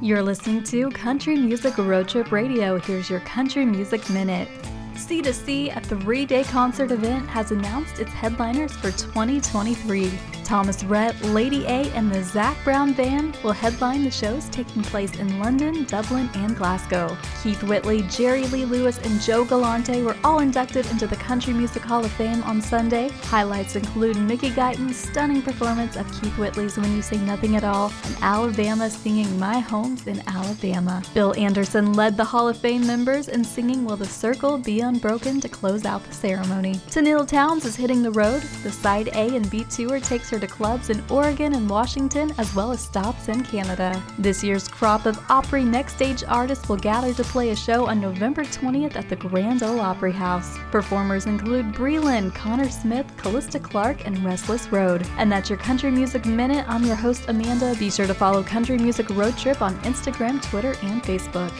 You're listening to Country Music Road Trip Radio. Here's your Country Music Minute. C2C, a three day concert event, has announced its headliners for 2023. Thomas Rhett, Lady A, and the Zac Brown Band will headline the shows taking place in London, Dublin, and Glasgow. Keith Whitley, Jerry Lee Lewis, and Joe Galante were all inducted into the Country Music Hall of Fame on Sunday. Highlights include Mickey Guyton's stunning performance of Keith Whitley's When You Say Nothing at All, and Alabama singing My Home's in Alabama. Bill Anderson led the Hall of Fame members in singing Will the Circle Be Unbroken to close out the ceremony. Tenille Townes is hitting the road. The Side A and B tour takes to clubs in Oregon and Washington, as well as stops in Canada. This year's crop of Opry Next Stage artists will gather to play a show on November 20th at the Grand Ole Opry House. Performers include Breland, Conner Smith, Callista Clark, and Restless Road. And that's your Country Music Minute. I'm your host, Amanda. Be sure to follow Country Music Road Trip on Instagram, Twitter, and Facebook.